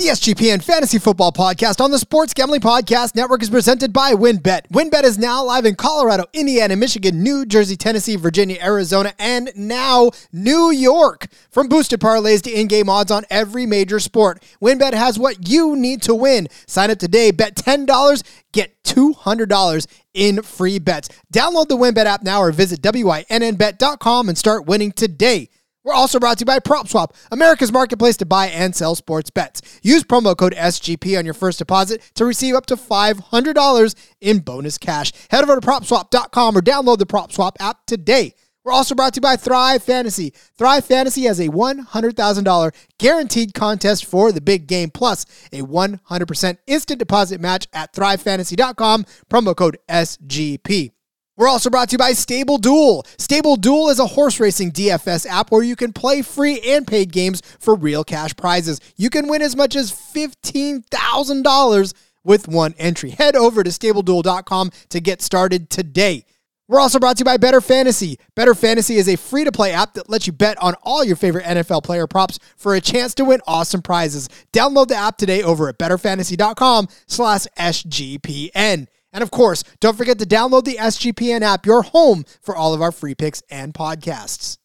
The SGPN Fantasy Football Podcast on the Sports Gambling Podcast Network is presented by WynnBET. WynnBET is now live in Colorado, Indiana, Michigan, New Jersey, Tennessee, Virginia, Arizona, and now New York. From boosted parlays to in-game odds on every major sport, WynnBET has what you need to win. Sign up today, bet $10, get $200 in free bets. Download the WynnBET app now or visit wynnbet.com and start winning today. We're also brought to you by PropSwap, America's marketplace to buy and sell sports bets. Use promo code SGP on your first deposit to receive up to $500 in bonus cash. Head over to PropSwap.com or download the PropSwap app today. We're also brought to you by Thrive Fantasy. Thrive Fantasy has a $100,000 guaranteed contest for the big game, plus a 100% instant deposit match at thrivefantasy.com, promo code SGP. We're also brought to you by Stable Duel. Stable Duel is a horse racing DFS app where you can play free and paid games for real cash prizes. You can win as much as $15,000 with one entry. Head over to stableduel.com to get started today. We're also brought to you by Better Fantasy. Better Fantasy is a free to play app that lets you bet on all your favorite NFL player props for a chance to win awesome prizes. Download the app today over at betterfantasy.com slash SGPN. And of course, don't forget to download the SGPN app, your home for all of our free picks and podcasts.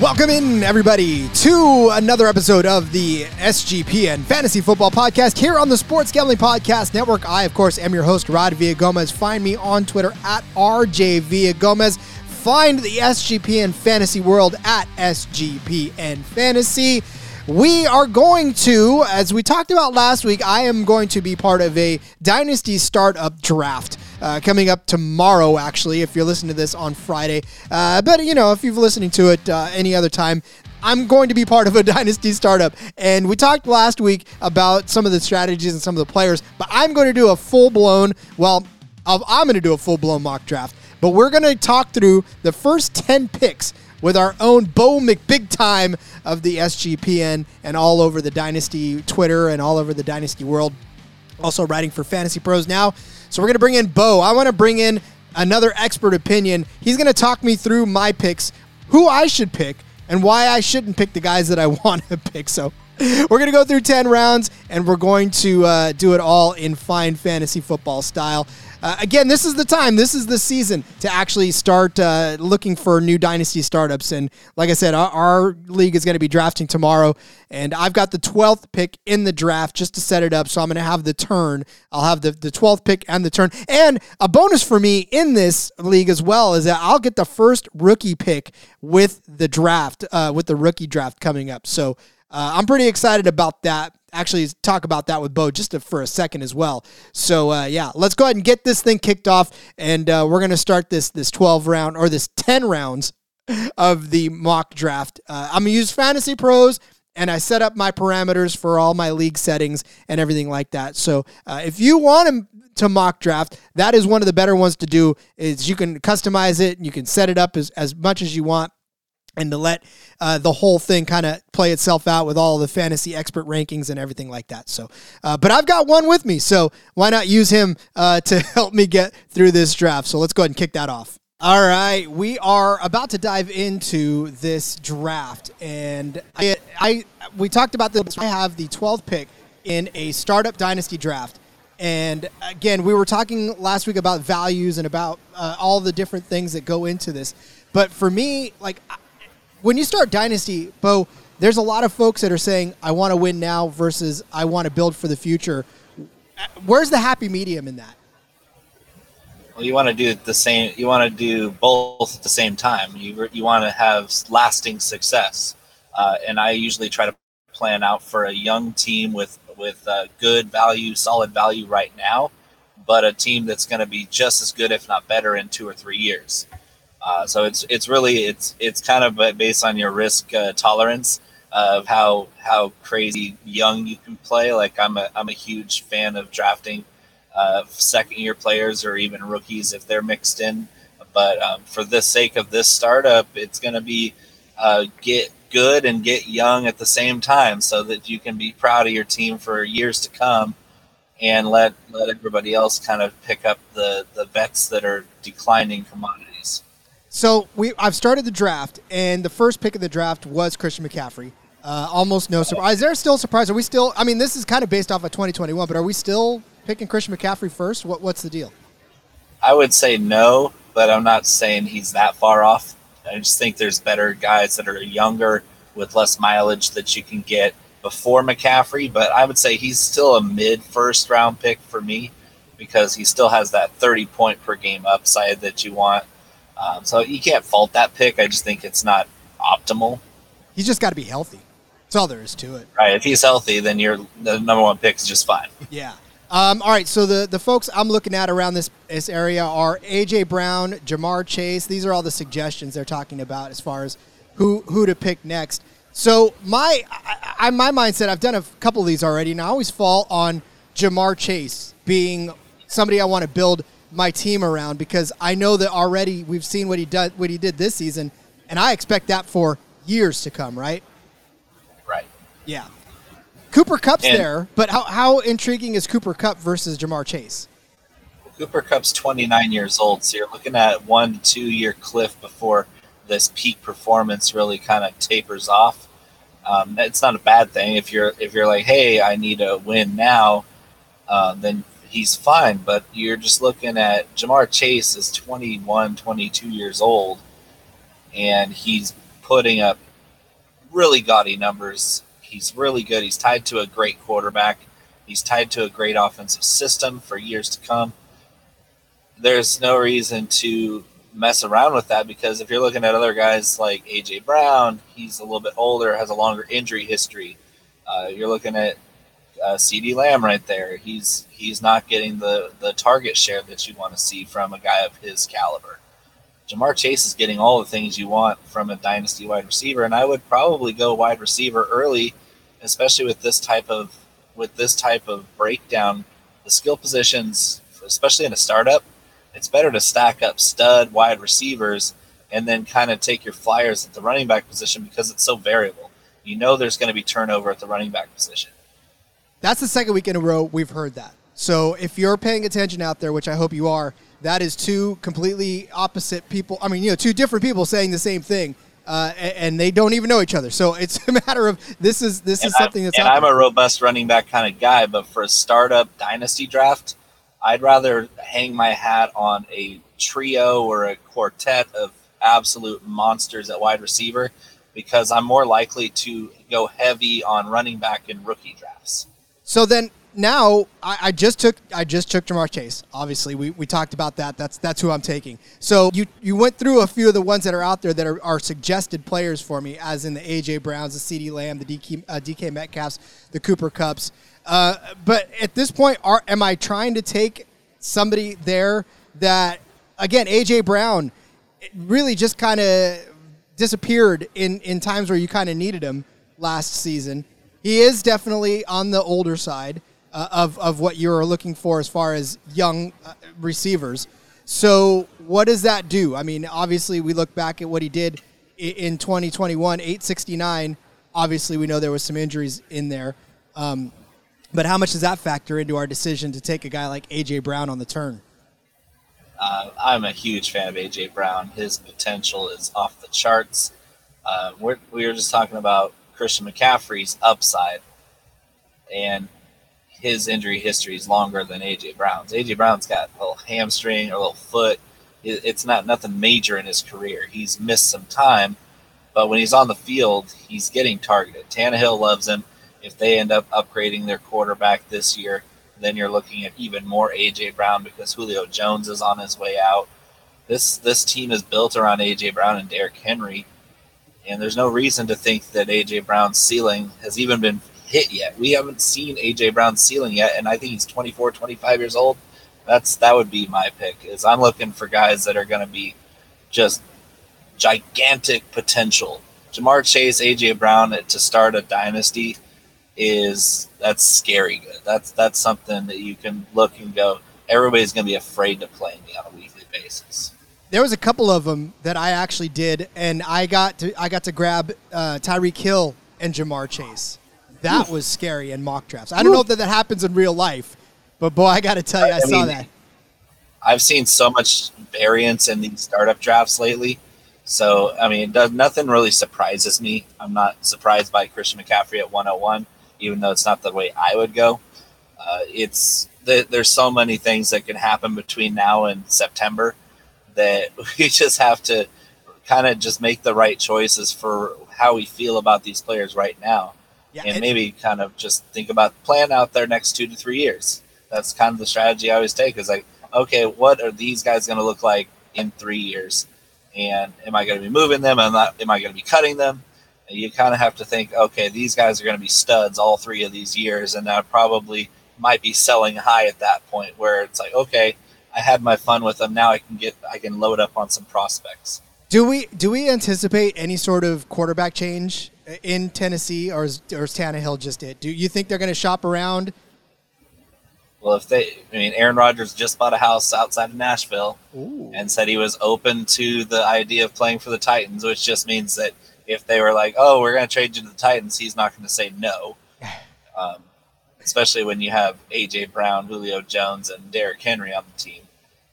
Welcome in, everybody, to another episode of the SGPN Fantasy Football Podcast here on the Sports Gambling Podcast Network. I, of course, am your host, Rod Villagomez. Find me on Twitter at RJ Villagomez. Find the SGPN Fantasy World at SGPN Fantasy. We are going to, as we talked about last week, I am going to be part of a Dynasty startup draft. Uh, coming up tomorrow, actually, if you're listening to this on Friday. Uh, but, you know, if you're listening to it uh, any other time, I'm going to be part of a dynasty startup. And we talked last week about some of the strategies and some of the players, but I'm going to do a full blown, well, I'm going to do a full blown mock draft. But we're going to talk through the first 10 picks with our own Bo McBig Time of the SGPN and all over the Dynasty Twitter and all over the Dynasty world. Also writing for Fantasy Pros now. So we're going to bring in Bo. I want to bring in another expert opinion. He's going to talk me through my picks, who I should pick, and why I shouldn't pick the guys that I want to pick. So we're going to go through 10 rounds and we're going to uh, do it all in fine fantasy football style. Uh, again, this is the time, this is the season to actually start uh, looking for new dynasty startups. And like I said, our, our league is going to be drafting tomorrow, and I've got the 12th pick in the draft just to set it up. So I'm going to have the turn. I'll have the, the 12th pick and the turn. And a bonus for me in this league as well is that I'll get the first rookie pick with the draft, uh, with the rookie draft coming up. So uh, I'm pretty excited about that actually talk about that with Bo just for a second as well. So uh, yeah, let's go ahead and get this thing kicked off, and uh, we're gonna start this this 12 round or this 10 rounds of the mock draft. Uh, I'm gonna use Fantasy Pros. And I set up my parameters for all my league settings and everything like that. So uh, if you want to to mock draft. That is one of the better ones to do. Is you can customize it and you can set it up as, as much as you want and to let uh, the whole thing kind of play itself out with all the fantasy expert rankings and everything like that. So, uh, but I've got one with me, so why not use him uh, to help me get through this draft? So let's go ahead and kick that off. All right, we are about to dive into this draft, and I, I we talked about this. I have the 12th pick in a startup dynasty draft. And again, we were talking last week about values and about uh, all the different things that go into this. But for me, like when you start Dynasty, Bo, there's a lot of folks that are saying, I want to win now versus I want to build for the future. Where's the happy medium in that? Well, you want to do the same. You want to do both at the same time. You you want to have lasting success, uh, and I usually try to plan out for a young team with with uh, good value, solid value right now, but a team that's going to be just as good, if not better, in two or three years. Uh, so it's it's really it's it's kind of based on your risk uh, tolerance of how how crazy young you can play. Like I'm a I'm a huge fan of drafting uh, second year players or even rookies if they're mixed in. But um, for the sake of this startup, it's going to be uh, get good and get young at the same time, so that you can be proud of your team for years to come, and let let everybody else kind of pick up the the vets that are declining commodities. So we I've started the draft, and the first pick of the draft was Christian McCaffrey. Uh, almost no surprise. Is there still a surprise? Are we still? I mean, this is kind of based off of 2021, but are we still picking Christian McCaffrey first? What What's the deal? I would say no, but I'm not saying he's that far off. I just think there's better guys that are younger with less mileage that you can get before McCaffrey. But I would say he's still a mid first round pick for me because he still has that 30 point per game upside that you want. Um, so you can't fault that pick. I just think it's not optimal. He's just got to be healthy. That's all there is to it. Right. If he's healthy, then your the number one pick is just fine. Yeah. Um, all right. So the the folks I'm looking at around this this area are AJ Brown, Ja'Marr Chase. These are all the suggestions they're talking about as far as who who to pick next. So my I, I, my mindset, I've done a couple of these already, and I always fall on Ja'Marr Chase being somebody I want to build my team around because I know that already we've seen what he did what he did this season, and I expect that for years to come. Right. Right. Yeah. Cooper Kupp's And- there, but how, how intriguing is Cooper Kupp versus Ja'Marr Chase? Cooper Kupp's 29 years old, so you're looking at one to two year cliff before this peak performance really kind of tapers off. Um, it's not a bad thing if you're if you're like, hey, I need a win now, uh, then he's fine. But you're just looking at Ja'Marr Chase is 21, 22 years old, and he's putting up really gaudy numbers. He's really good. He's tied to a great quarterback. He's tied to a great offensive system for years to come there's no reason to mess around with that because if you're looking at other guys like AJ Brown, he's a little bit older, has a longer injury history. Uh, you're looking at uh, CeeDee Lamb right there. He's he's not getting the the target share that you want to see from a guy of his caliber. Ja'Marr Chase is getting all the things you want from a dynasty wide receiver, and I would probably go wide receiver early, especially with this type of with this type of breakdown. The skill positions, especially in a startup, it's better to stack up stud wide receivers and then kind of take your flyers at the running back position because it's so variable. You know there's going to be turnover at the running back position. That's the second week in a row we've heard that. So if you're paying attention out there, which I hope you are, that is two completely opposite people. I mean, you know, two different people saying the same thing, uh, and, they don't even know each other. So it's a matter of this is this is And, something I'm, that's and out I'm a robust running back kind of guy, but for a startup dynasty draft, I'd rather hang my hat on a trio or a quartet of absolute monsters at wide receiver because I'm more likely to go heavy on running back in rookie drafts. So then now I, I just took I just took Ja'Marr Chase. Obviously, we, we talked about that. That's that's who I'm taking. So you you went through a few of the ones that are out there that are, are suggested players for me, as in the AJ Browns, the CeeDee Lamb, the DK, uh, DK Metcalfs, the Cooper Kupps. Uh, but at this point, are am I trying to take somebody there that again AJ Brown really just kind of disappeared in in times where you kind of needed him last season. He is definitely on the older side uh, of of what you're looking for as far as young uh, receivers. So what does that do? I mean, obviously we look back at what he did in 2021, 869. Obviously, we know there was some injuries in there. Um, but how much does that factor into our decision to take a guy like AJ Brown on the turn? Uh, I'm a huge fan of AJ Brown. His potential is off the charts. Uh, we're, we were just talking about Christian McCaffrey's upside, and his injury history is longer than AJ Brown's. AJ Brown's got a little hamstring or a little foot. It's not nothing major in his career. He's missed some time, but when he's on the field, he's getting targeted. Tannehill loves him. If they end up upgrading their quarterback this year, then you're looking at even more AJ Brown because Julio Jones is on his way out. This this team is built around AJ Brown and Derrick Henry, and there's no reason to think that AJ Brown's ceiling has even been hit yet. We haven't seen AJ Brown's ceiling yet, and I think he's 24, 25 years old. That's that would be my pick. Is I'm looking for guys that are going to be just gigantic potential. Ja'Marr Chase, AJ Brown to start a dynasty is that's scary good. That's that's something that you can look and go. Everybody's going to be afraid to play me on a weekly basis. There was a couple of them that I actually did, and I got to I got to grab uh, Tyreek Hill and Ja'Marr Chase. That was scary in mock drafts. I don't know if that, that happens in real life, but boy, I got to tell you, I, I saw mean, that. I've seen so much variance in these startup drafts lately. So I mean, does, nothing really surprises me. I'm not surprised by Christian McCaffrey at 101, even though it's not the way I would go. Uh, it's there's so many things that can happen between now and September that we just have to kind of just make the right choices for how we feel about these players right now. Yeah, and, and maybe kind of just think about the plan out their next two to three years. That's kind of the strategy I always take is like, okay, what are these guys going to look like in three years? And am I going to be moving them? Am I, am I going to be cutting them? And you kind of have to think, okay, these guys are going to be studs all three of these years, and I probably might be selling high at that point where it's like, okay, I had my fun with them. Now I can get, I can load up on some prospects. Do we do we anticipate any sort of quarterback change in Tennessee, or is, or is Tannehill just it? Do you think they're going to shop around? Well, if they, I mean, Aaron Rodgers just bought a house outside of Nashville Ooh. and said he was open to the idea of playing for the Titans, which just means that if they were like, "Oh, we're going to trade you to the Titans," he's not going to say no. Um, especially when you have AJ Brown, Julio Jones, and Derrick Henry on the team,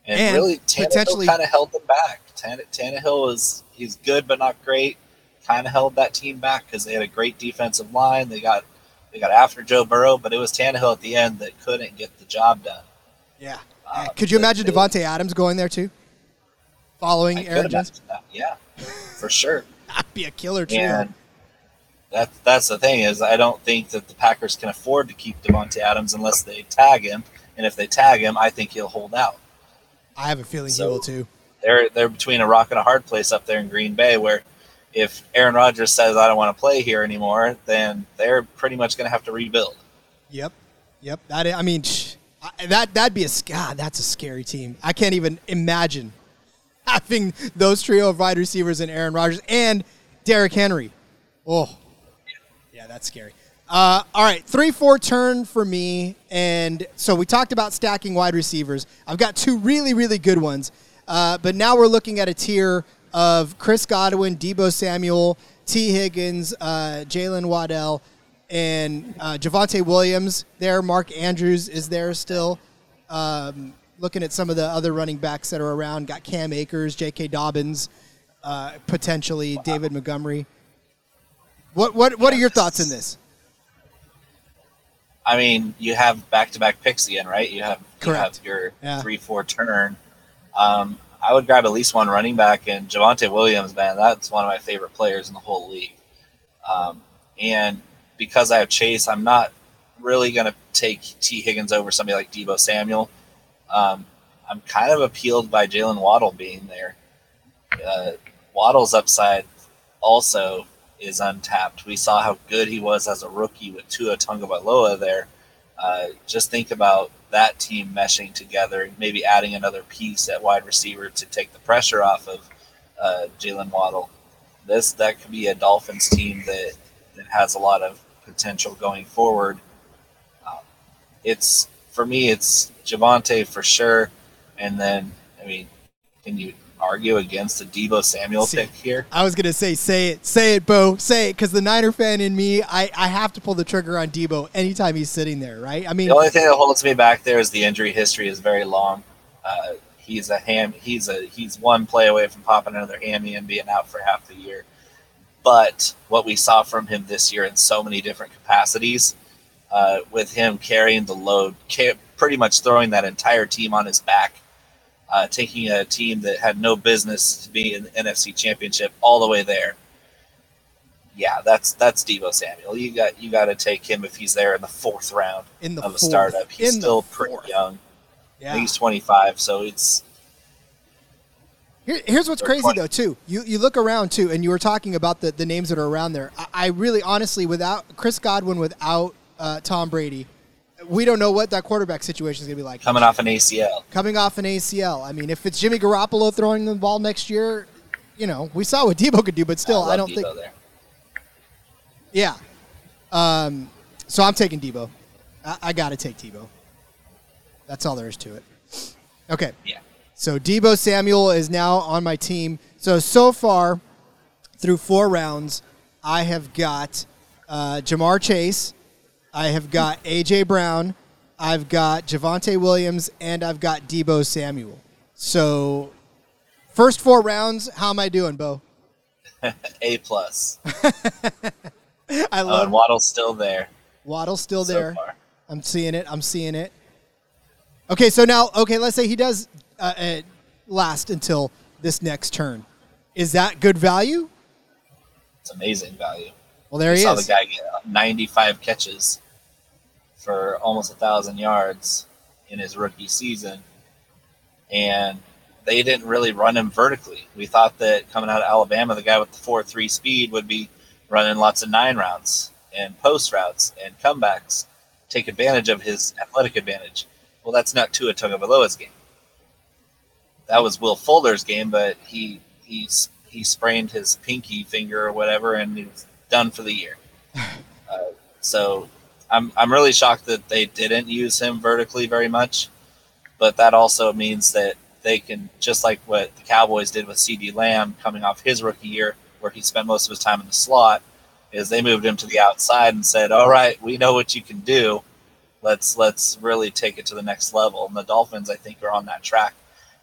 and, and really Tannehill kind of held them back. Tannehill is he's good but not great. Kind of held that team back because they had a great defensive line. They got they got after Joe Burrow, but it was Tannehill at the end that couldn't get the job done. Yeah. Uh, Could you imagine Davante Adams going there too? Following I Aaron Jones? Yeah, for sure. That'd be a killer. And that, that's the thing is I don't think that the Packers can afford to keep Davante Adams unless they tag him. And if they tag him, I think he'll hold out. I have a feeling so, he will too they're they're between a rock and a hard place up there in Green Bay where if Aaron Rodgers says I don't want to play here anymore, then they're pretty much going to have to rebuild. Yep, yep. That I mean, that that'd be a God. That's a scary team. I can't even imagine having those trio of wide receivers and Aaron Rodgers and Derrick Henry. Oh, yeah, that's scary. Uh, all right, three four turn for me, and so we talked about stacking wide receivers. I've got two really really good ones. Uh, but now we're looking at a tier of Chris Godwin, Deebo Samuel, Tee Higgins, uh, Jaylen Waddle, and uh, Javonte Williams there. Mark Andrews is there still. Um, looking at some of the other running backs that are around, got Cam Akers, J.K. Dobbins, uh, potentially. David Montgomery. What what what are your thoughts in this? I mean, you have back-to-back picks again, right? You have, you have your yeah. three-four turn um, I would grab at least one running back, and Javonte Williams, man, that's one of my favorite players in the whole league. Um, and because I have Chase, I'm not really going to take Tee Higgins over somebody like Deebo Samuel. Um, I'm kind of appealed by Jaylen Waddle being there. Uh, Waddle's upside also is untapped. We saw how good he was as a rookie with Tua Tagovailoa there. Uh, just think about that team meshing together, maybe adding another piece at wide receiver to take the pressure off of uh, Jaylen Waddle. This that could be a Dolphins team that that has a lot of potential going forward. Um, it's for me, it's Javonte for sure, and then I mean, can you argue against the Deebo Samuel See, pick here. I was gonna say, say it, say it, Bo, say it, because the Niner fan in me, I, I have to pull the trigger on Deebo anytime he's sitting there, right? I mean, the only thing that holds me back there is the injury history is very long. Uh, he's a ham. He's a he's one play away from popping another hammy and being out for half the year. But what we saw from him this year in so many different capacities, uh, with him carrying the load, pretty much throwing that entire team on his back uh, taking a team that had no business to be in the NFC Championship all the way there. Yeah, that's that's Deebo Samuel. You got you got to take him if he's there in the fourth round in the of fourth. a startup. He's in still pretty young. Yeah, he's twenty five, so it's. Here, here's what's crazy 20. though too. You you look around too, and you were talking about the, the names that are around there. I, I really honestly, without Chris Godwin, without uh, Tom Brady, we don't know what that quarterback situation is going to be like. Coming off an ACL. Coming off an ACL. I mean, if it's Jimmy Garoppolo throwing the ball next year, you know, we saw what Deebo could do, but still, I, I don't Deebo think. There. Yeah. Um, so I'm taking Deebo. I, I got to take Deebo. That's all there is to it. Okay. Yeah. So Deebo Samuel is now on my team. So so far, through four rounds, I have got uh, Ja'Marr Chase, I have got AJ Brown. I've got Javonte Williams, and I've got Deebo Samuel. So, first four rounds, how am I doing, Bo? A plus. I Oh, love and Waddle's still there. Waddle's still so there. far. I'm seeing it. I'm seeing it. Okay, so now, okay, let's say he does uh, uh, last until this next turn. Is that good value? It's amazing value. Well, there I he saw is. the guy get uh, 95 catches for almost a thousand yards in his rookie season, and they didn't really run him vertically. We thought that coming out of Alabama, the guy with the four-three speed would be running lots of nine routes and post routes and comebacks, take advantage of his athletic advantage. Well, that's not Tua Tagovailoa's game. That was Will Fuller's game, but he he he sprained his pinky finger or whatever, and he was done for the year. uh, so I'm I'm really shocked that they didn't use him vertically very much, but that also means that they can just like what the Cowboys did with CeeDee Lamb coming off his rookie year, where he spent most of his time in the slot, is they moved him to the outside and said, "All right, we know what you can do. Let's let's really take it to the next level." And the Dolphins, I think, are on that track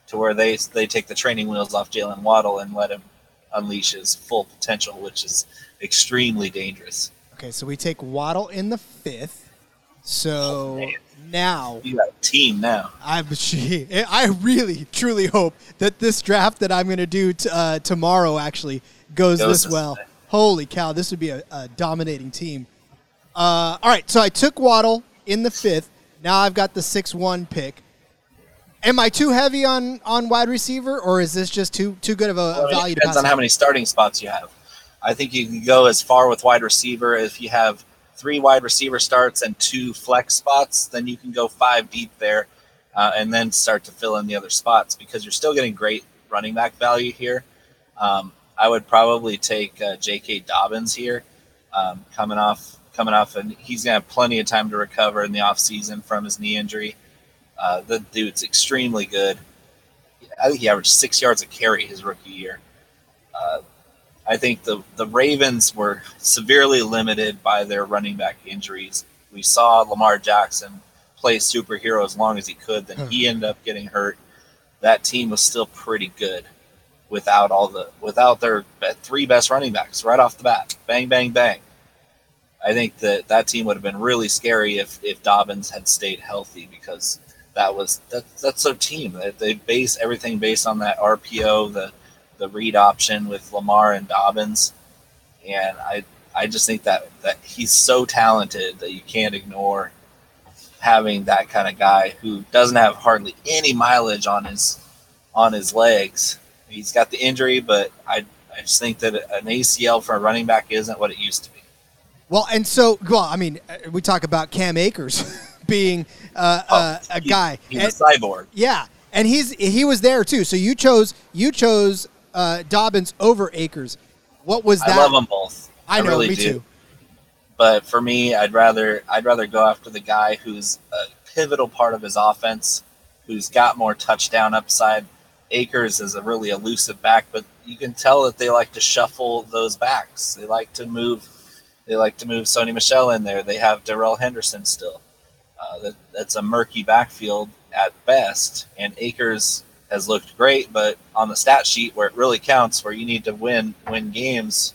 to where they they take the training wheels off Jaylen Waddle and let him unleash his full potential, which is extremely dangerous. Okay, so we take Waddle in the fifth. So Oh, now You got a team now. I'm I really truly hope that this draft that I'm going to do t- uh, tomorrow actually goes, Goes this this well. way. Holy cow, this would be a, a dominating team. Uh, all right, so I took Waddle in the fifth. Now I've got the six one pick. Am I too heavy on, on wide receiver, or is this just too too good of a, Well, I mean, value it to depends pass? on how many starting spots you have. I think you can go as far with wide receiver if you have three wide receiver starts and two flex spots, then you can go five deep there, uh, and then start to fill in the other spots because you're still getting great running back value here. Um, I would probably take uh, J.K. Dobbins here, um, coming off coming off, and he's gonna have plenty of time to recover in the offseason from his knee injury. Uh, the dude's extremely good. I think he averaged six yards a carry his rookie year. Uh, I think the the Ravens were severely limited by their running back injuries. We saw Lamar Jackson play superhero as long as he could, then he hmm. ended up getting hurt. That team was still pretty good without all the without their three best running backs right off the bat. Bang bang bang. I think that that team would have been really scary if if Dobbins had stayed healthy because that was that, that's their team. They, they base everything based on that RPO, the the read option with Lamar and Dobbins, and I I just think that that he's so talented that you can't ignore having that kind of guy who doesn't have hardly any mileage on his on his legs. He's got the injury, but I I just think that an ACL for a running back isn't what it used to be. Well, and so, well, I mean, uh, we talk about Cam Akers being uh, uh, a Oh, He- guy. He's And- a cyborg. yeah, and he's he was there too. So you chose you chose uh, Dobbins over Akers. What was that? I love them both. I know, really me do. too. But for me, I'd rather I'd rather go after the guy who's a pivotal part of his offense, who's got more touchdown upside. Akers is a really elusive back, but you can tell that they like to shuffle those backs. They like to move. They like to move Sony Michel in there. They have Darrell Henderson still. Uh, that, that's a murky backfield at best. And Akers has looked great, but on the stat sheet where it really counts, where you need to win win games,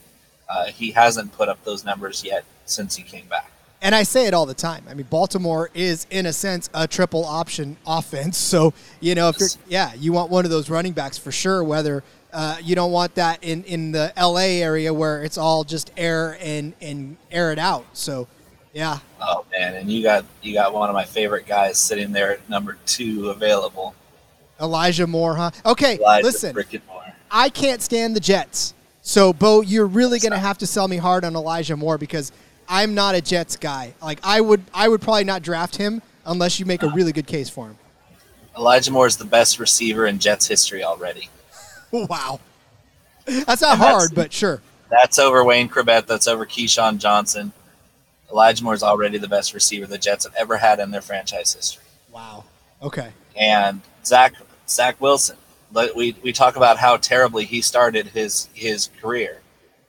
uh, he hasn't put up those numbers yet since he came back. And I say it all the time. I mean, Baltimore is in a sense a triple option offense. So you know, if you're yeah, you want one of those running backs for sure. Whether uh, you don't want that in in the L.A. area where it's all just air and and air it out. So yeah, Oh man, and you got you got one of my favorite guys sitting there at number two available. Elijah Moore, huh? Okay, Elijah listen. I can't stand the Jets. So, Bo, you're really going to have to sell me hard on Elijah Moore because I'm not a Jets guy. Like, I would, I would probably not draft him unless you make a really good case for him. Elijah Moore is the best receiver in Jets history already. wow, that's not And that's- hard, but sure. That's over Wayne Chrebet. That's over Keyshawn Johnson. Elijah Moore is already the best receiver the Jets have ever had in their franchise history. Wow. Okay. And Zach Zach Wilson. We we talk about how terribly he started his his career.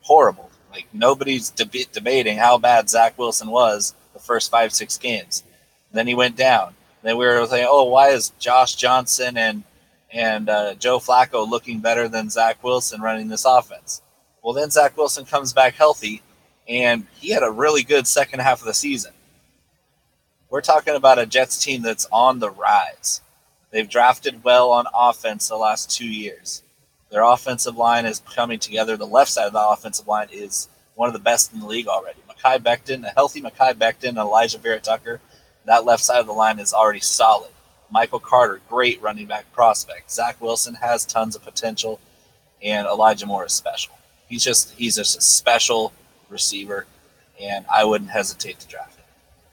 Horrible. Like nobody's deb- debating how bad Zach Wilson was the first five six games. Then he went down. Then we were saying, oh, why is Josh Johnson and and uh, Joe Flacco looking better than Zach Wilson running this offense? Well, then Zach Wilson comes back healthy, and he had a really good second half of the season. We're talking about a Jets team that's on the rise. They've drafted well on offense the last two years. Their offensive line is coming together. The left side of the offensive line is one of the best in the league already. Mekhi Becton, a healthy Mekhi Becton, Alijah Vera-Tucker, that left side of the line is already solid. Michael Carter, great running back prospect. Zach Wilson has tons of potential, and Elijah Moore is special. He's just he's just a special receiver, and I wouldn't hesitate to draft him.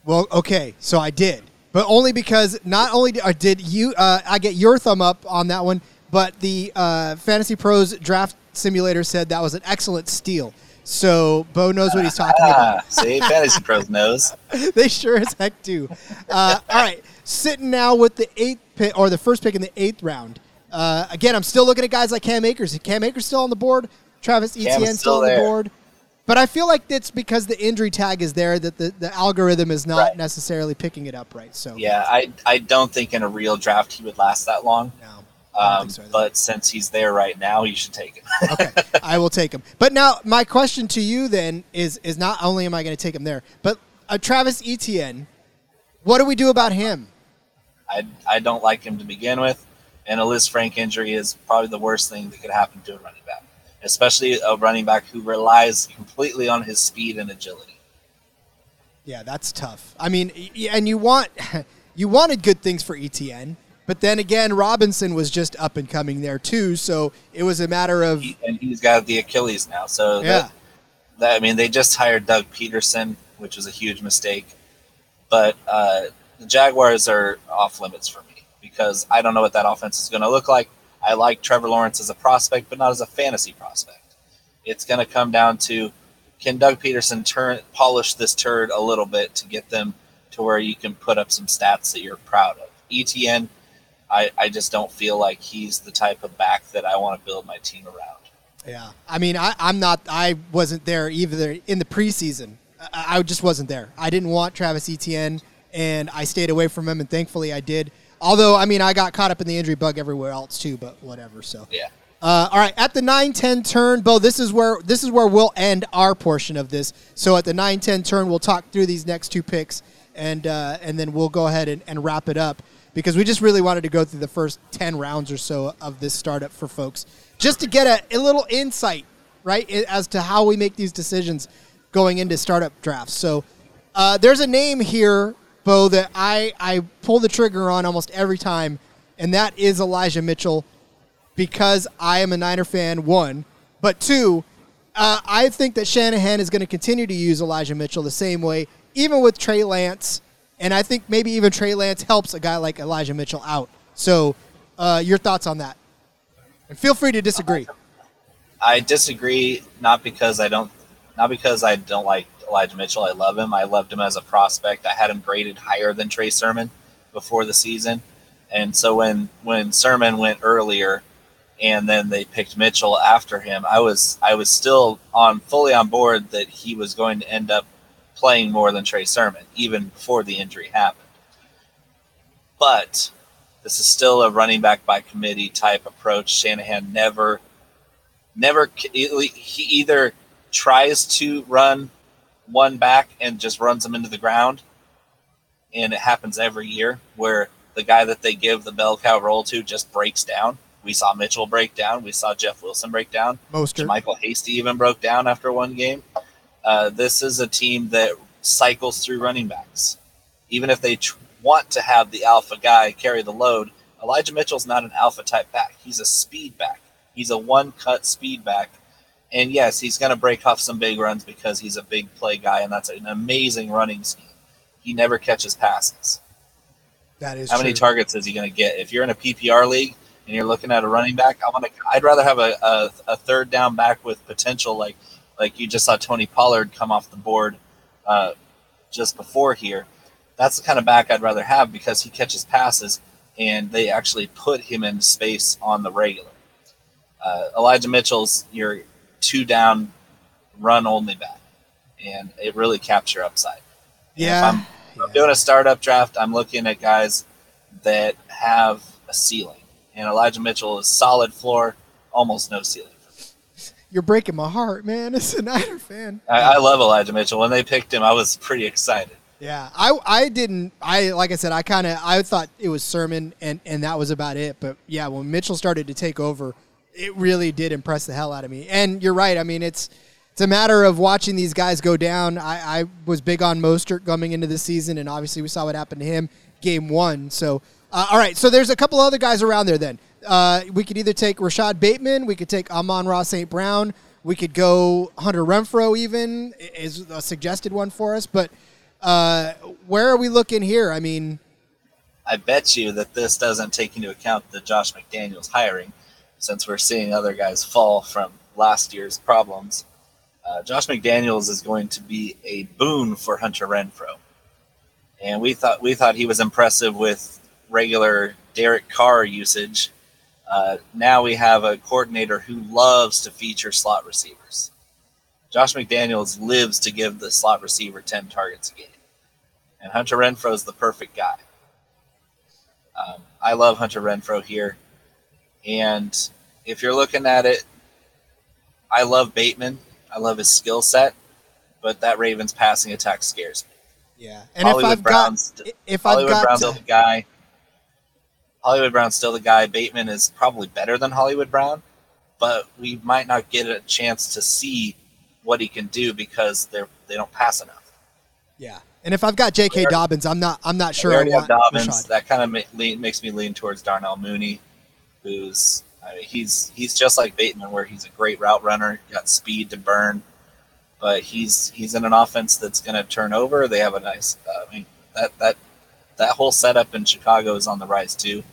Well, okay, so I did, but only because not only did you uh, I get your thumb up on that one, but the uh, Fantasy Pros Draft Simulator said that was an excellent steal. So Bo knows what he's talking about. See, Fantasy Pros knows. they sure as heck do. Uh, all right, sitting now with the eighth pick or the first pick in the eighth round. Uh, again, I'm still looking at guys like Cam Akers. Cam Akers still on the board. Travis Etienne still, still on the board. But I feel like it's because the injury tag is there that the, the algorithm is not right. necessarily picking it up right. So yeah, I I don't think in a real draft he would last that long. No. Um, so but since he's there right now, you should take him. okay, I will take him. But now my question to you then is is not only am I going to take him there, but uh, Travis Etienne, what do we do about him? I I don't like him to begin with, and a Lisfranc injury is probably the worst thing that could happen to a running back, especially a running back who relies completely on his speed and agility. Yeah, that's tough. I mean, and you want you wanted good things for Etienne, but then again, Robinson was just up and coming there too, so it was a matter of. He, and he's got the Achilles now, so yeah. That, that, I mean, they just hired Doug Pederson, which was a huge mistake. But uh, the Jaguars are off limits for me because I don't know what that offense is going to look like. I like Trevor Lawrence as a prospect, but not as a fantasy prospect. It's going to come down to can Doug Pederson turn polish this turd a little bit to get them to where you can put up some stats that you're proud of. Etienne I, I just don't feel like he's the type of back that I want to build my team around. Yeah, I mean, I, I'm not. I wasn't there either in the preseason. I, I just wasn't there. I didn't want Travis Etienne, and I stayed away from him, and thankfully I did. Although, I mean, I got caught up in the injury bug everywhere else too, but whatever. So yeah. Uh, all right, at the 9-10 turn, Bo, this is where this is where we'll end our portion of this. So at the 9-10 turn, we'll talk through these next two picks, and uh, and then we'll go ahead and, and wrap it up because we just really wanted to go through the first 10 rounds or so of this startup for folks just to get a, a little insight, right, as to how we make these decisions going into startup drafts. So uh, there's a name here, Bo, that I, I pull the trigger on almost every time, and that is Elijah Mitchell because I am a Niner fan, one. But two, uh, I think that Shanahan is going to continue to use Elijah Mitchell the same way, even with Trey Lance and I think maybe even Trey Lance helps a guy like Elijah Mitchell out. So, uh, your thoughts on that? And feel free to disagree. I disagree, not because I don't, not because I don't like Elijah Mitchell. I love him. I loved him as a prospect. I had him graded higher than Trey Sermon before the season, and so when when Sermon went earlier, and then they picked Mitchell after him, I was I was still on fully on board that he was going to end up playing more than Trey Sermon, even before the injury happened. But this is still a running back by committee type approach. Shanahan never, never, he either tries to run one back and just runs them into the ground. And it happens every year where the guy that they give the bell cow roll to just breaks down. We saw Mitchell break down. We saw Jeff Wilson break down. Mostert. Michael Hasty even broke down after one game. Uh, this is a team that cycles through running backs. Even if they tr- want to have the alpha guy carry the load, Elijah Mitchell's not an alpha type back. He's a speed back. He's a one cut speed back. And yes, he's going to break off some big runs because he's a big play guy, and that's an amazing running scheme. He never catches passes. That is how true. many targets is he going to get? If you're in a PPR league and you're looking at a running back, I want to. I'd rather have a, a, a third down back with potential like like you just saw Tony Pollard come off the board uh, just before here. That's the kind of back I'd rather have because he catches passes and they actually put him in space on the regular. Uh, Elijah Mitchell's your two down, run only back, and it really caps your upside. Yeah. If I'm, yeah. I'm doing a startup draft. I'm looking at guys that have a ceiling, and Elijah Mitchell is solid floor, almost no ceiling. You're breaking my heart, man. As a Niner fan, I, I love Elijah Mitchell. When they picked him, I was pretty excited. Yeah, I I didn't I like I said I kind of I thought it was Sermon and and that was about it. But yeah, when Mitchell started to take over, it really did impress the hell out of me. And you're right. I mean, it's it's a matter of watching these guys go down. I, I was big on Mostert coming into the season, and obviously we saw what happened to him game one. So uh, all right, so there's a couple other guys around there. Then uh, we could either take Rashod Bateman, we could take Amon-Ra St. Brown, we could go Hunter Renfrow. Even is a suggested one for us, but. Uh, where are we looking here? I mean, I bet you that this doesn't take into account the Josh McDaniels hiring, since we're seeing other guys fall from last year's problems. Uh, Josh McDaniels is going to be a boon for Hunter Renfrow. and we thought we thought he was impressive with regular Derek Carr usage. Uh, now we have a coordinator who loves to feature slot receivers. Josh McDaniels lives to give the slot receiver 10 targets a game. And Hunter Renfrow is the perfect guy. Um, I love Hunter Renfrow here. And if you're looking at it, I love Bateman. I love his skill set, but that Ravens passing attack scares me. Yeah, and Hollywood if I've Brown's, got if Hollywood I've got Brown's still the guy. Hollywood Brown's still the guy. Bateman is probably better than Hollywood Brown, but we might not get a chance to see what he can do because they're they don't pass enough. Yeah, and if I've got J.K. Dobbins, I'm not I'm not sure. I have Dobbins. Rashod. That kind of ma- makes me lean towards Darnell Mooney, who's I mean, he's he's just like Bateman, where he's a great route runner, got speed to burn, but he's he's in an offense that's going to turn over. They have a nice. Uh, I mean that that that whole setup in Chicago is on the rise too.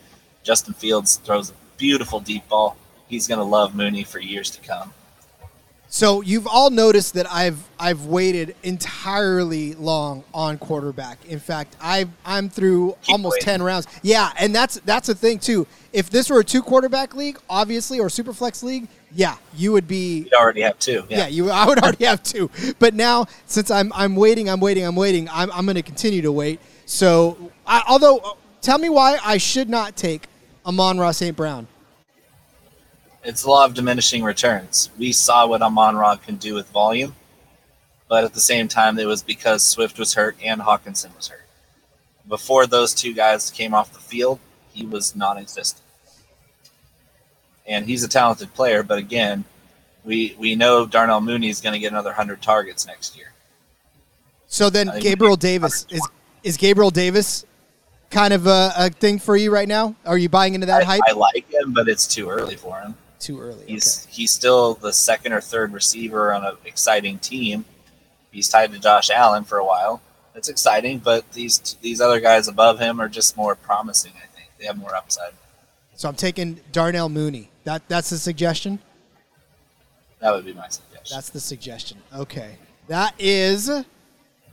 Justin Fields throws a beautiful deep ball. He's going to love Mooney for years to come. So you've all noticed that I've I've waited entirely long on quarterback. In fact, I I'm through Keep almost waiting. ten rounds. Yeah, and that's that's the thing too. If this were a two quarterback league, obviously, or super flex league, yeah, you would be. You'd already have two. Yeah. yeah, you. I would already have two. But now, since I'm I'm waiting, I'm waiting, I'm waiting. I'm I'm going to continue to wait. So, I, although, uh, tell me why I should not take Amon-Ra St. Brown it's a law of diminishing returns. We saw what Amon Ra can do with volume, but at the same time, it was because Swift was hurt and Hockenson was hurt. Before those two guys came off the field, he was non existent. And he's a talented player, but again, we, we know Darnell Mooney is going to get another 100 targets next year. So then, Gabriel Davis is is Gabriel Davis kind of a, a, thing for you right now? Are you buying into that I, hype? I like him, but it's too early for him too early. He's okay. he's still the second or third receiver on an exciting team. He's tied to Josh Allen for a while. It's exciting, but these these other guys above him are just more promising. I think they have more upside. So I'm taking Darnell Mooney. That that's the suggestion. That would be my suggestion. That's the suggestion. Okay, that is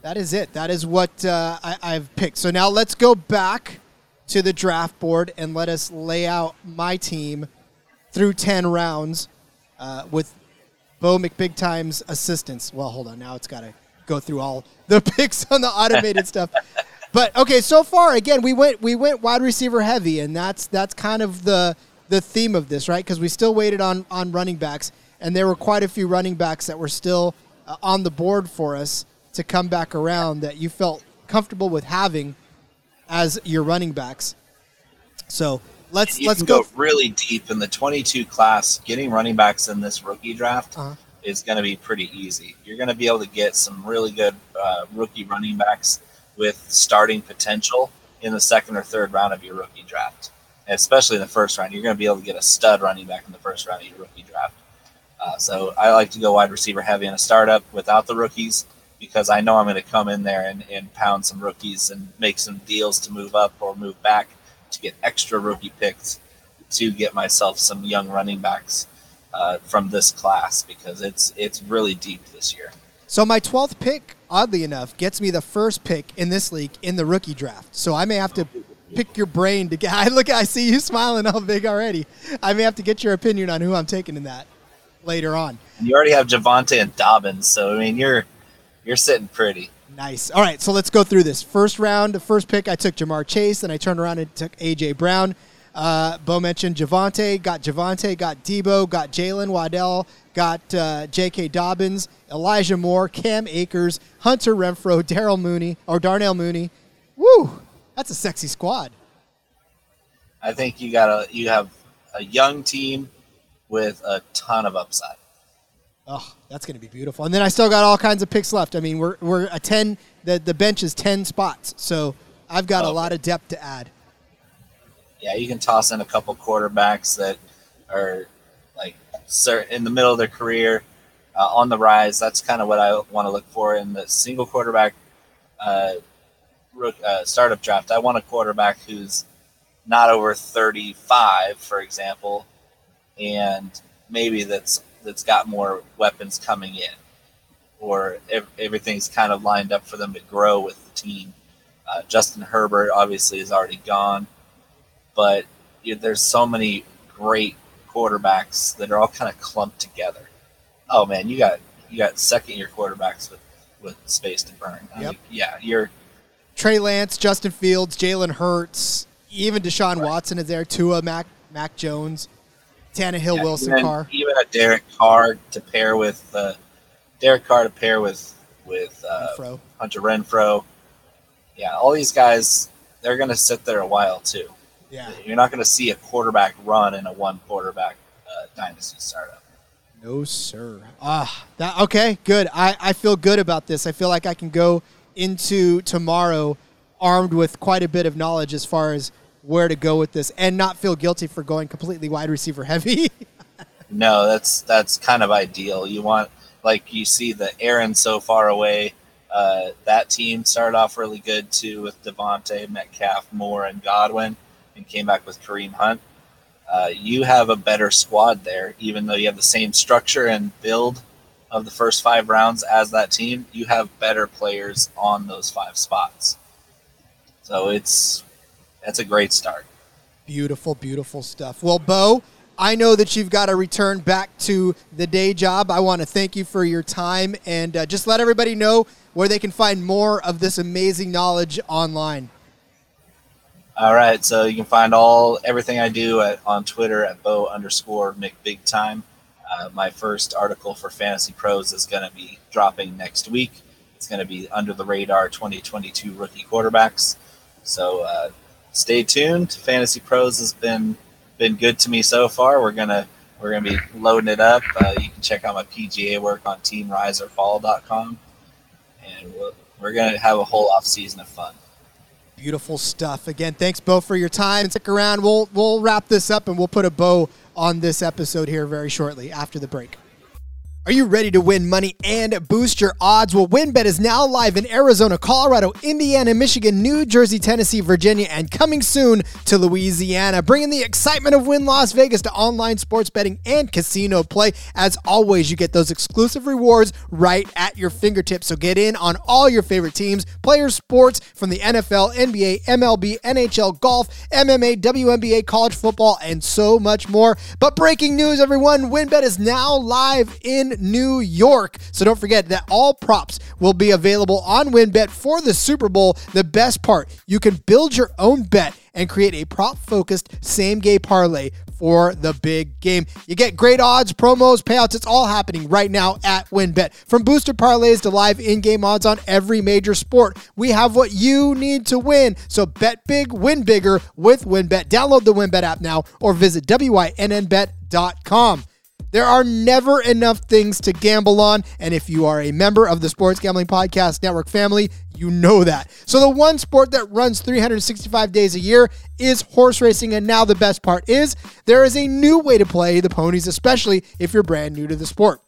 that is it. That is what uh, I, I've picked. So now let's go back to the draft board and let us lay out my team through 10 rounds uh, with Bo McBig Time's assistance. Well, hold on. Now it's got to go through all the picks on the automated stuff. But okay, so far again, we went we went wide receiver heavy, and that's that's kind of the the theme of this, right? Because we still waited on on running backs, and there were quite a few running backs that were still uh, on the board for us to come back around that you felt comfortable with having as your running backs. So let's let's go, go really deep in the 22 class. Getting running backs in this rookie draft uh-huh. is going to be pretty easy. You're going to be able to get some really good uh, rookie running backs with starting potential in the second or third round of your rookie draft, and especially in the first round. You're going to be able to get a stud running back in the first round of your rookie draft. Uh, so I like to go wide receiver heavy in a startup without the rookies because I know I'm going to come in there and, and pound some rookies and make some deals to move up or move back to get extra rookie picks to get myself some young running backs uh, from this class because it's it's really deep this year. So my twelfth pick, oddly enough, gets me the first pick in this league in the rookie draft. So I may have to pick your brain to get. I look, I see you smiling all big already. I may have to get your opinion on who I'm taking in that later on. You already have Javonte and Dobbins, so I mean you're you're sitting pretty. Nice. All right, so let's go through this. First round, the first pick, I took Ja'Marr Chase, then I turned around and took AJ Brown. Uh, Bo mentioned Javonte, got Javonte, got Deebo, got Jaylen Waddle, got uh, J.K. Dobbins, Elijah Moore, Cam Akers, Hunter Renfrow, Daryl Mooney, or Darnell Mooney. Woo! That's a sexy squad. I think you got a you have a young team with a ton of upside. Oh, that's going to be beautiful. And then I still got all kinds of picks left. I mean, we're we're a 10 the the bench is 10 spots. So, I've got a lot of depth to add. Yeah, you can toss in a couple quarterbacks that are like in the middle of their career, uh, on the rise. That's kind of what I want to look for in the single quarterback uh, uh, startup draft. I want a quarterback who's not over 35, for example, and maybe that's that's got more weapons coming in, or ev- everything's kind of lined up for them to grow with the team. Uh, Justin Herbert obviously is already gone, but you know, there's so many great quarterbacks that are all kind of clumped together. Oh man, you got you got second year quarterbacks with with space to burn. Yep. Mean, yeah, you're Trey Lance, Justin Fields, Jalen Hurts, even Deshaun right. Watson is there. Tua, Mac, Mac Jones, Tannehill, yeah, Wilson, even, Carr. Even a Derek Carr to pair with uh, Derek Carr to pair with with uh, Renfrow. Hunter Renfrow. Yeah, all these guys, they're going to sit there a while too. Yeah, you're not going to see a quarterback run in a one quarterback uh, dynasty startup. No, sir. Ah, that okay, good. I, I feel good about this. I feel like I can go into tomorrow armed with quite a bit of knowledge as far as where to go with this and not feel guilty for going completely wide receiver heavy. no, that's that's kind of ideal. You want like you see the Aaron so far away. Uh, that team started off really good too with Devonte Metcalf, Moore, and Godwin, and came back with Kareem Hunt. Uh, you have a better squad there, even though you have the same structure and build of the first five rounds as that team. You have better players on those five spots. So it's that's a great start. Beautiful, beautiful stuff. Well, Bo, I know that you've got to return back to the day job. I want to thank you for your time and uh, just let everybody know where they can find more of this amazing knowledge online. All right, so you can find all everything I do at, on Twitter at Bo underscore McBigTime. Uh, my first article for Fantasy Pros is going to be dropping next week. It's going to be under the radar 2022 rookie quarterbacks. So uh, stay tuned. Fantasy Pros has been been good to me so far. We're gonna we're gonna be loading it up. Uh, you can check out my PGA work on TeamRiserBall.com, and we're, we're gonna have a whole off season of fun. Beautiful stuff. Again, thanks Bo for your time. Stick around. We'll we'll wrap this up and we'll put a bow on this episode here very shortly after the break. Are you ready to win money and boost your odds? Well, WynnBET is now live in Arizona, Colorado, Indiana, Michigan, New Jersey, Tennessee, Virginia, and coming soon to Louisiana, bringing the excitement of Wynn Las Vegas to online sports betting and casino play. As always, you get those exclusive rewards right at your fingertips. So get in on all your favorite teams, players, sports from the NFL, NBA, MLB, NHL, golf, MMA, WNBA, college football, and so much more. But breaking news, everyone, WynnBET is now live in New York. So don't forget that all props will be available on WynnBET for the Super Bowl. The best part, you can build your own bet and create a prop focused same game parlay for the big game. You get great odds, promos, payouts. It's all happening right now at WynnBET. From boosted parlays to live in game odds on every major sport, we have what you need to win. So bet big, win bigger with WynnBET. Download the WynnBET app now or visit WYNNBet.com. There are never enough things to gamble on. And if you are a member of the Sports Gambling Podcast Network family, you know that. So, the one sport that runs 365 days a year is horse racing. And now, the best part is there is a new way to play the ponies, especially if you're brand new to the sport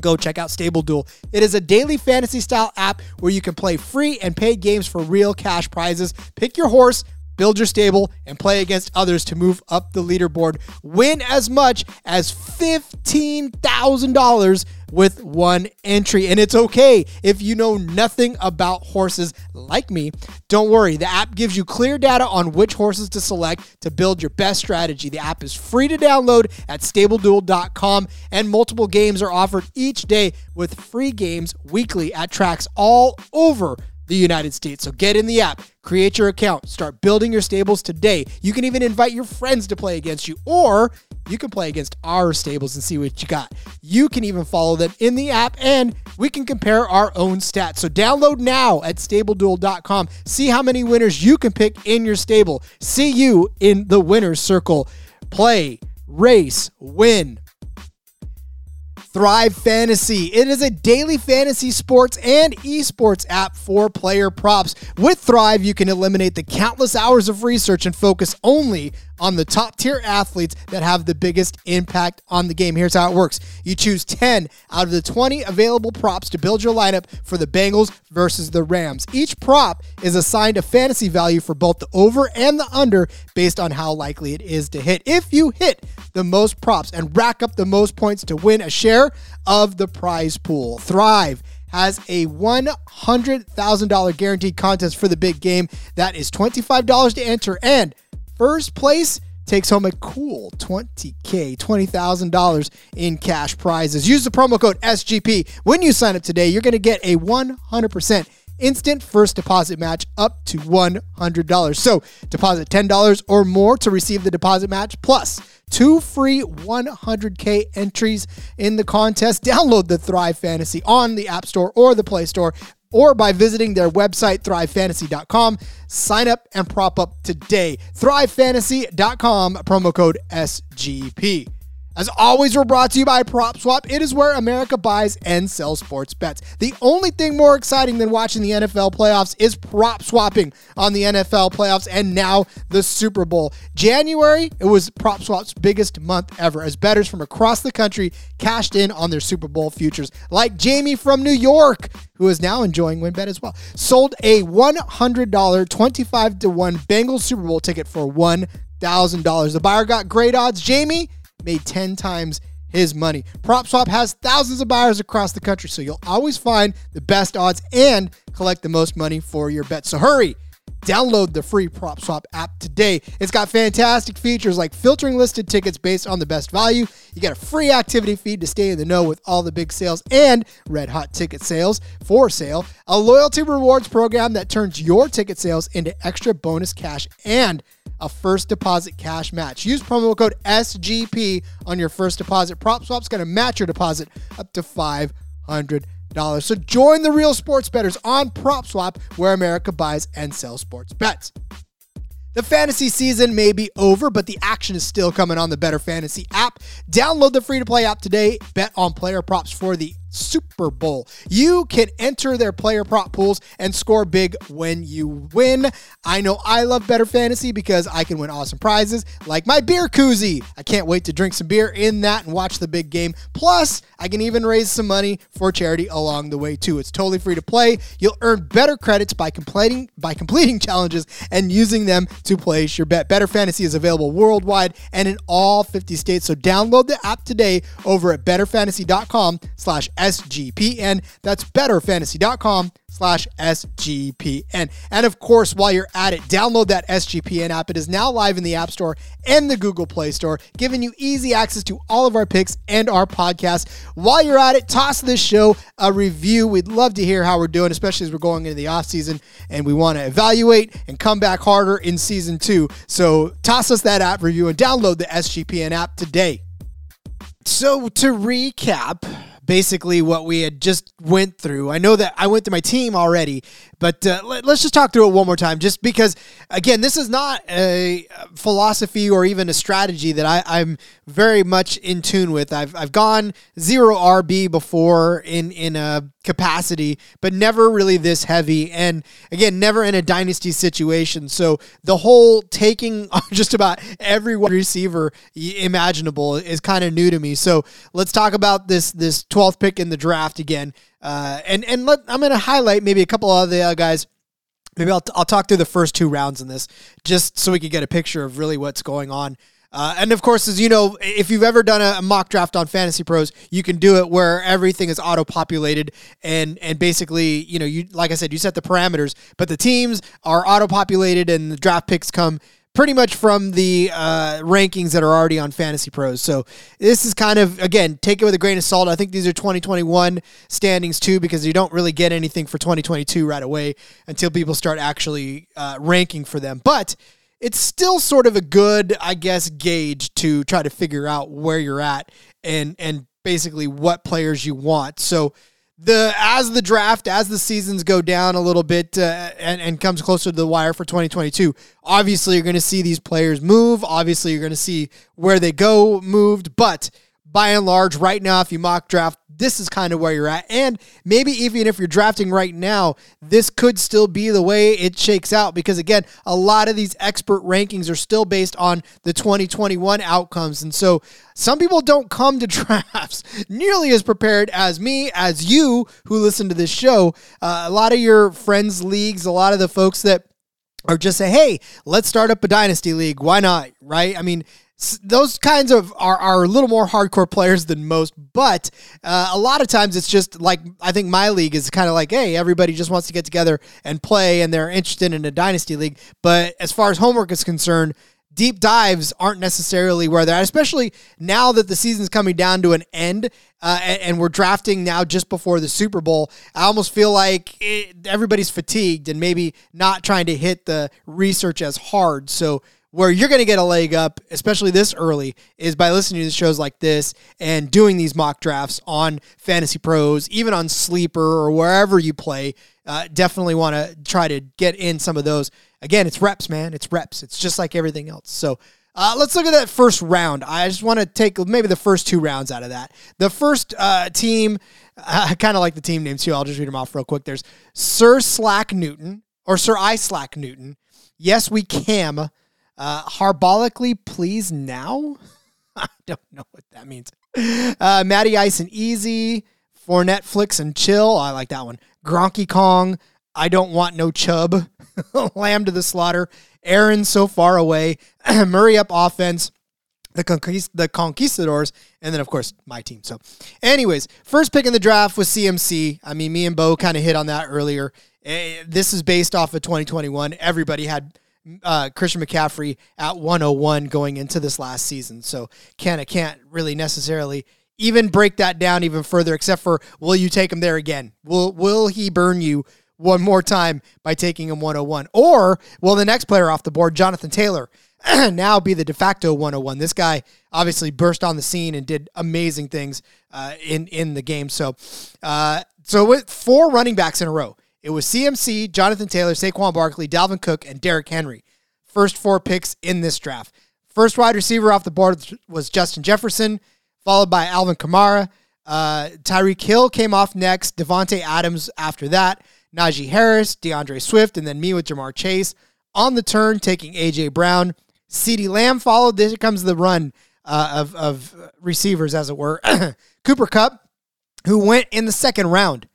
go check out Stable Duel. It is a daily fantasy style app where you can play free and paid games for real cash prizes. Pick your horse, build your stable, and play against others to move up the leaderboard. Win as much as $15,000 with one entry. And it's okay if you know nothing about horses like me. Don't worry, the app gives you clear data on which horses to select to build your best strategy. The app is free to download at stableduel.com, and multiple games are offered each day with free games weekly at tracks all over the United States. So get in the app, create your account, start building your stables today. You can even invite your friends to play against you, or you can play against our stables and see what you got. You can even follow them in the app, and we can compare our own stats. So download now at stableduel.com. See how many winners you can pick in your stable. See you in the winner's circle. Play, race, win. Thrive Fantasy. It is a daily fantasy sports and esports app for player props. With Thrive, you can eliminate the countless hours of research and focus only on the top tier athletes that have the biggest impact on the game. Here's how it works you choose 10 out of the 20 available props to build your lineup for the Bengals versus the Rams. Each prop is assigned a fantasy value for both the over and the under based on how likely it is to hit. If you hit the most props and rack up the most points to win a share of the prize pool, Thrive has a $100,000 guaranteed contest for the big game. That is $25 to enter and First place takes home a cool 20K, $20,000 in cash prizes. Use the promo code SGP. When you sign up today, you're going to get a 100% instant first deposit match up to $100. So deposit $10 or more to receive the deposit match plus two free 100K entries in the contest. Download the Thrive Fantasy on the App Store or the Play Store or by visiting their website, thrivefantasy.com. Sign up and prop up today. Thrivefantasy.com, promo code SGP. As always, we're brought to you by PropSwap. It is where America buys and sells sports bets. The only thing more exciting than watching the NFL playoffs is prop swapping on the NFL playoffs and now the Super Bowl. January, it was PropSwap's biggest month ever as bettors from across the country cashed in on their Super Bowl futures, like Jamie from New York, who is now enjoying WynnBET as well. Sold a $100 25 to 1 Bengals Super Bowl ticket for $1,000. The buyer got great odds. Jamie made 10 times his money. PropSwap has thousands of buyers across the country, so you'll always find the best odds and collect the most money for your bet. So hurry. Download the free PropSwap app today. It's got fantastic features like filtering listed tickets based on the best value. You get a free activity feed to stay in the know with all the big sales and red hot ticket sales for sale. A loyalty rewards program that turns your ticket sales into extra bonus cash and a first deposit cash match. Use promo code SGP on your first deposit. PropSwap's going to match your deposit up to $500. So join the real sports betters on PropSwap where America buys and sells sports bets. The fantasy season may be over, but the action is still coming on the Better Fantasy app. Download the free to play app today. Bet on player props for the Super Bowl. You can enter their player prop pools and score big when you win. I know I love Better Fantasy because I can win awesome prizes like my beer koozie. I can't wait to drink some beer in that and watch the big game. Plus, I can even raise some money for charity along the way too. It's totally free to play. You'll earn better credits by completing by completing challenges and using them to place your bet. Better Fantasy is available worldwide and in all 50 states. So download the app today over at betterfantasy.com slash SGPN. That's betterfantasy.com slash SGPN. And of course, while you're at it, download that SGPN app. It is now live in the App Store and the Google Play Store, giving you easy access to all of our picks and our podcast. While you're at it, toss this show a review. We'd love to hear how we're doing, especially as we're going into the off season and we want to evaluate and come back harder in season two. So toss us that app review and download the SGPN app today. So to recap, basically what we had just went through. I know that I went through my team already, but uh, let, us just talk through it one more time, just because, again, this is not a philosophy or even a strategy that I, am very much in tune with. I've, I've gone zero RB before in, in a capacity, but never really this heavy. And again, never in a dynasty situation. So the whole taking just about every receiver imaginable is kind of new to me. So let's talk about this, this 12th pick in the draft again. Uh, and and let, I'm going to highlight maybe a couple of the uh, guys maybe I'll, I'll talk through the first two rounds in this just so we can get a picture of really what's going on. Uh, and of course, as you know, if you've ever done a, mock draft on Fantasy Pros, you can do it where everything is auto populated and and basically, you know, you like I said, you set the parameters, but the teams are auto populated and the draft picks come pretty much from the uh, rankings that are already on Fantasy Pros. So this is kind of again take it with a grain of salt. I think these are 2021 standings too because you don't really get anything for 2022 right away until people start actually uh, ranking for them. But it's still sort of a good, I guess, gauge to try to figure out where you're at and and basically what players you want. So the as the draft as the seasons go down a little bit uh, and, and comes closer to the wire for 2022 obviously you're going to see these players move obviously you're going to see where they go moved but by and large right now if you mock draft this is kind of where you're at. And maybe even if you're drafting right now, this could still be the way it shakes out because, again, a lot of these expert rankings are still based on the 2021 outcomes. And so some people don't come to drafts nearly as prepared as me, as you who listen to this show. Uh, a lot of your friends' leagues, a lot of the folks that are just say, hey, let's start up a dynasty league. Why not? Right? I mean, those kinds of are, are a little more hardcore players than most, but uh, a lot of times it's just like I think my league is kind of like, hey, everybody just wants to get together and play, and they're interested in a dynasty league. But as far as homework is concerned, deep dives aren't necessarily where they're at, especially now that the season's coming down to an end uh, and, and, we're drafting now just before the Super Bowl. I almost feel like it, everybody's fatigued and maybe not trying to hit the research as hard. So where you're going to get a leg up, especially this early, is by listening to shows like this and doing these mock drafts on Fantasy Pros, even on Sleeper or wherever you play. Uh, definitely want to try to get in some of those. Again, it's reps, man. It's reps. It's just like everything else. So uh, let's look at that first round. I just want to take maybe the first two rounds out of that. The first uh, team, I kind of like the team names too. I'll just read them off real quick. There's Sir Slack Newton or Sir I Slack Newton. Yes, we cam. Uh, harbolically, please now. I don't know what that means. Uh, Matty Ice and Easy for Netflix and chill. I like that one. Gronky Kong. I don't want no chub. Lamb to the slaughter. Aaron so far away. Murray up offense. The, Conquist- the Conquistadors, and then of course my team. So, anyways, first pick in the draft was CMC. I mean, me and Bo kind of hit on that earlier. Eh, this is based off of 2021. Everybody had uh, Christian McCaffrey at 101 going into this last season. So Kenna can't really necessarily even break that down even further, except for will you take him there again? Will will he burn you one more time by taking him 101? Or will the next player off the board, Jonathan Taylor, now be the de facto 101? This guy obviously burst on the scene and did amazing things uh, in in the game. So, uh, so with four running backs in a row. It was CMC, Jonathan Taylor, Saquon Barkley, Dalvin Cook, and Derrick Henry. First four picks in this draft. First wide receiver off the board was Justin Jefferson, followed by Alvin Kamara. Uh, Tyreek Hill came off next. Davante Adams after that. Najee Harris, D'Andre Swift, and then me with Ja'Marr Chase. On the turn, taking A.J. Brown. CeeDee Lamb followed. This comes the run uh, of, of receivers, as it were. Cooper Kupp, who went in the second round.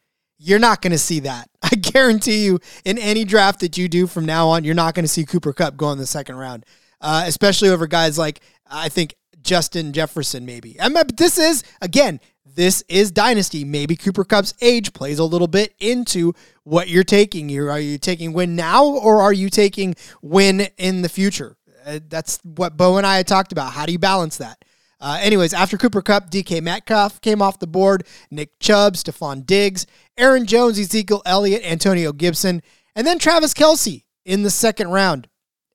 You're not going to see that. I guarantee you, in any draft that you do from now on, you're not going to see Cooper Kupp go in the second round, uh, especially over guys like, I think, Justin Jefferson, maybe. I mean, this is, again, this is dynasty. Maybe Cooper Kupp's age plays a little bit into what you're taking. You are you taking win now or are you taking win in the future? Uh, that's what Bo and I had talked about. How do you balance that? Uh, anyways, after Cooper Kupp, DK Metcalf came off the board, Nick Chubb, Stefon Diggs, Aaron Jones, Ezekiel Elliott, Antonio Gibson, and then Travis Kelce in the second round.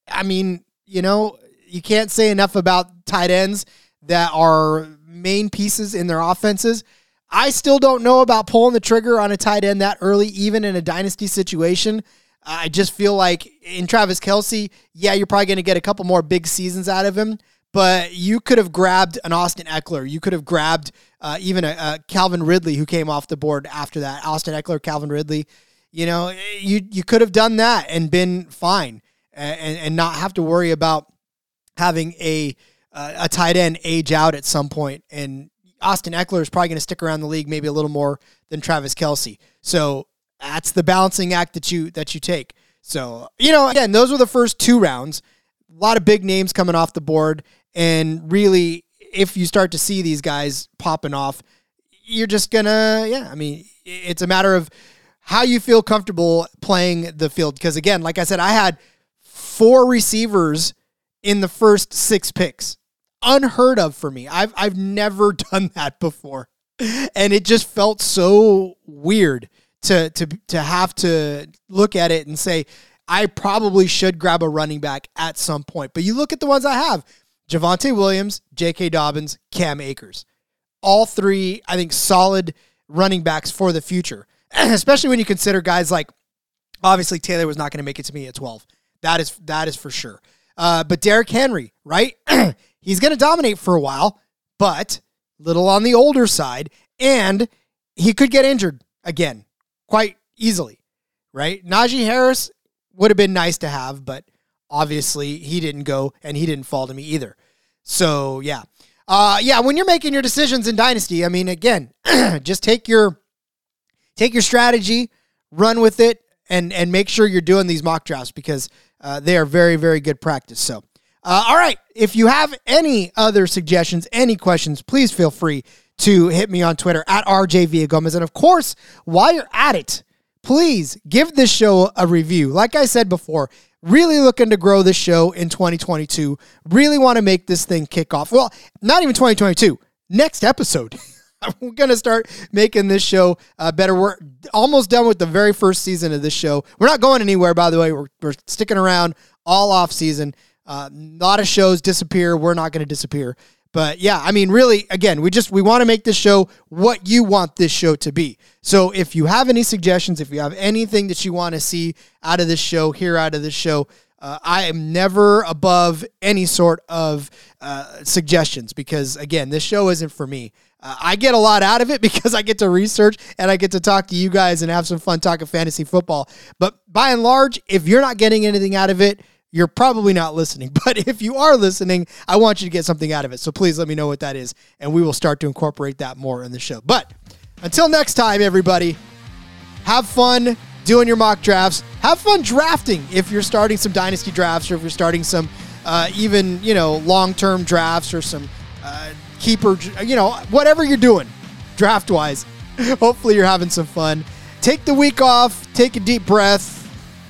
I mean, you know, you can't say enough about tight ends that are main pieces in their offenses. I still don't know about pulling the trigger on a tight end that early, even in a dynasty situation. I just feel like in Travis Kelce, yeah, you're probably going to get a couple more big seasons out of him but you could have grabbed an Austin Ekeler. You could have grabbed uh, even a, a, Calvin Ridley who came off the board after that. Austin Ekeler, Calvin Ridley. You know, you you could have done that and been fine and, and not have to worry about having a uh, a tight end age out at some point. And Austin Ekeler is probably going to stick around the league maybe a little more than Travis Kelce. So that's the balancing act that you that you take. So, you know, again, those were the first two rounds. A lot of big names coming off the board. And really, if you start to see these guys popping off, you're just gonna, yeah, I mean, it's a matter of how you feel comfortable playing the field. Because again, like I said, I had four receivers in the first six picks. Unheard of for me. I've I've never done that before. And it just felt so weird to to to have to look at it and say, I probably should grab a running back at some point. But you look at the ones I have. Javonte Williams, J.K. Dobbins, Cam Akers. All three, I think, solid running backs for the future. especially when you consider guys like obviously Taylor was not going to make it to me at 12. That is that is for sure. Uh, but Derrick Henry, right? He's going to dominate for a while, but little on the older side, and he could get injured again quite easily, right? Najee Harris would have been nice to have, but obviously he didn't go and he didn't fall to me either. So yeah, uh, yeah. When you're making your decisions in Dynasty, I mean, again, just take your take your strategy, run with it, and and make sure you're doing these mock drafts because uh, they are very very good practice. So, uh, all right, if you have any other suggestions, any questions, please feel free to hit me on Twitter at RJ. And of course, while you're at it, please give this show a review. Like I said before, really looking to grow this show in 2022. Really want to make this thing kick off. Well, not even 2022. Next episode. we're going to start making this show uh, better. We're almost done with the very first season of this show. We're not going anywhere, by the way. We're, we're sticking around all off season. Uh, a lot of shows disappear. We're not going to disappear. But yeah, I mean, really, again, we just we want to make this show what you want this show to be. So if you have any suggestions, if you have anything that you want to see out of this show, hear out of this show, uh, I am never above any sort of uh, suggestions because, again, this show isn't for me. Uh, I get a lot out of it because I get to research and I get to talk to you guys and have some fun talking fantasy football. But by and large, if you're not getting anything out of it, you're probably not listening. But if you are listening, I want you to get something out of it. So please let me know what that is, and we will start to incorporate that more in the show. But until next time, everybody, have fun doing your mock drafts. Have fun drafting if you're starting some dynasty drafts or if you're starting some uh, even, you know, long term drafts or some. Uh, keeper, you know, whatever you're doing draft wise. Hopefully, you're having some fun. Take the week off, take a deep breath.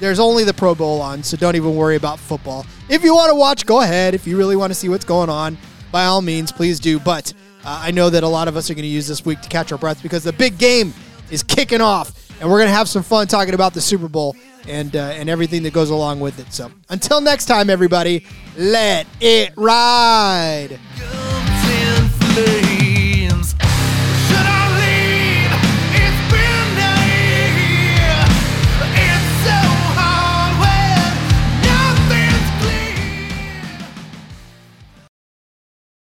There's only the Pro Bowl on, so don't even worry about football. If you want to watch, go ahead. If you really want to see what's going on, by all means, please do. But uh, I know that a lot of us are going to use this week to catch our breath because the big game is kicking off, and we're going to have some fun talking about the Super Bowl and uh, and everything that goes along with it. So until next time, everybody, let it ride.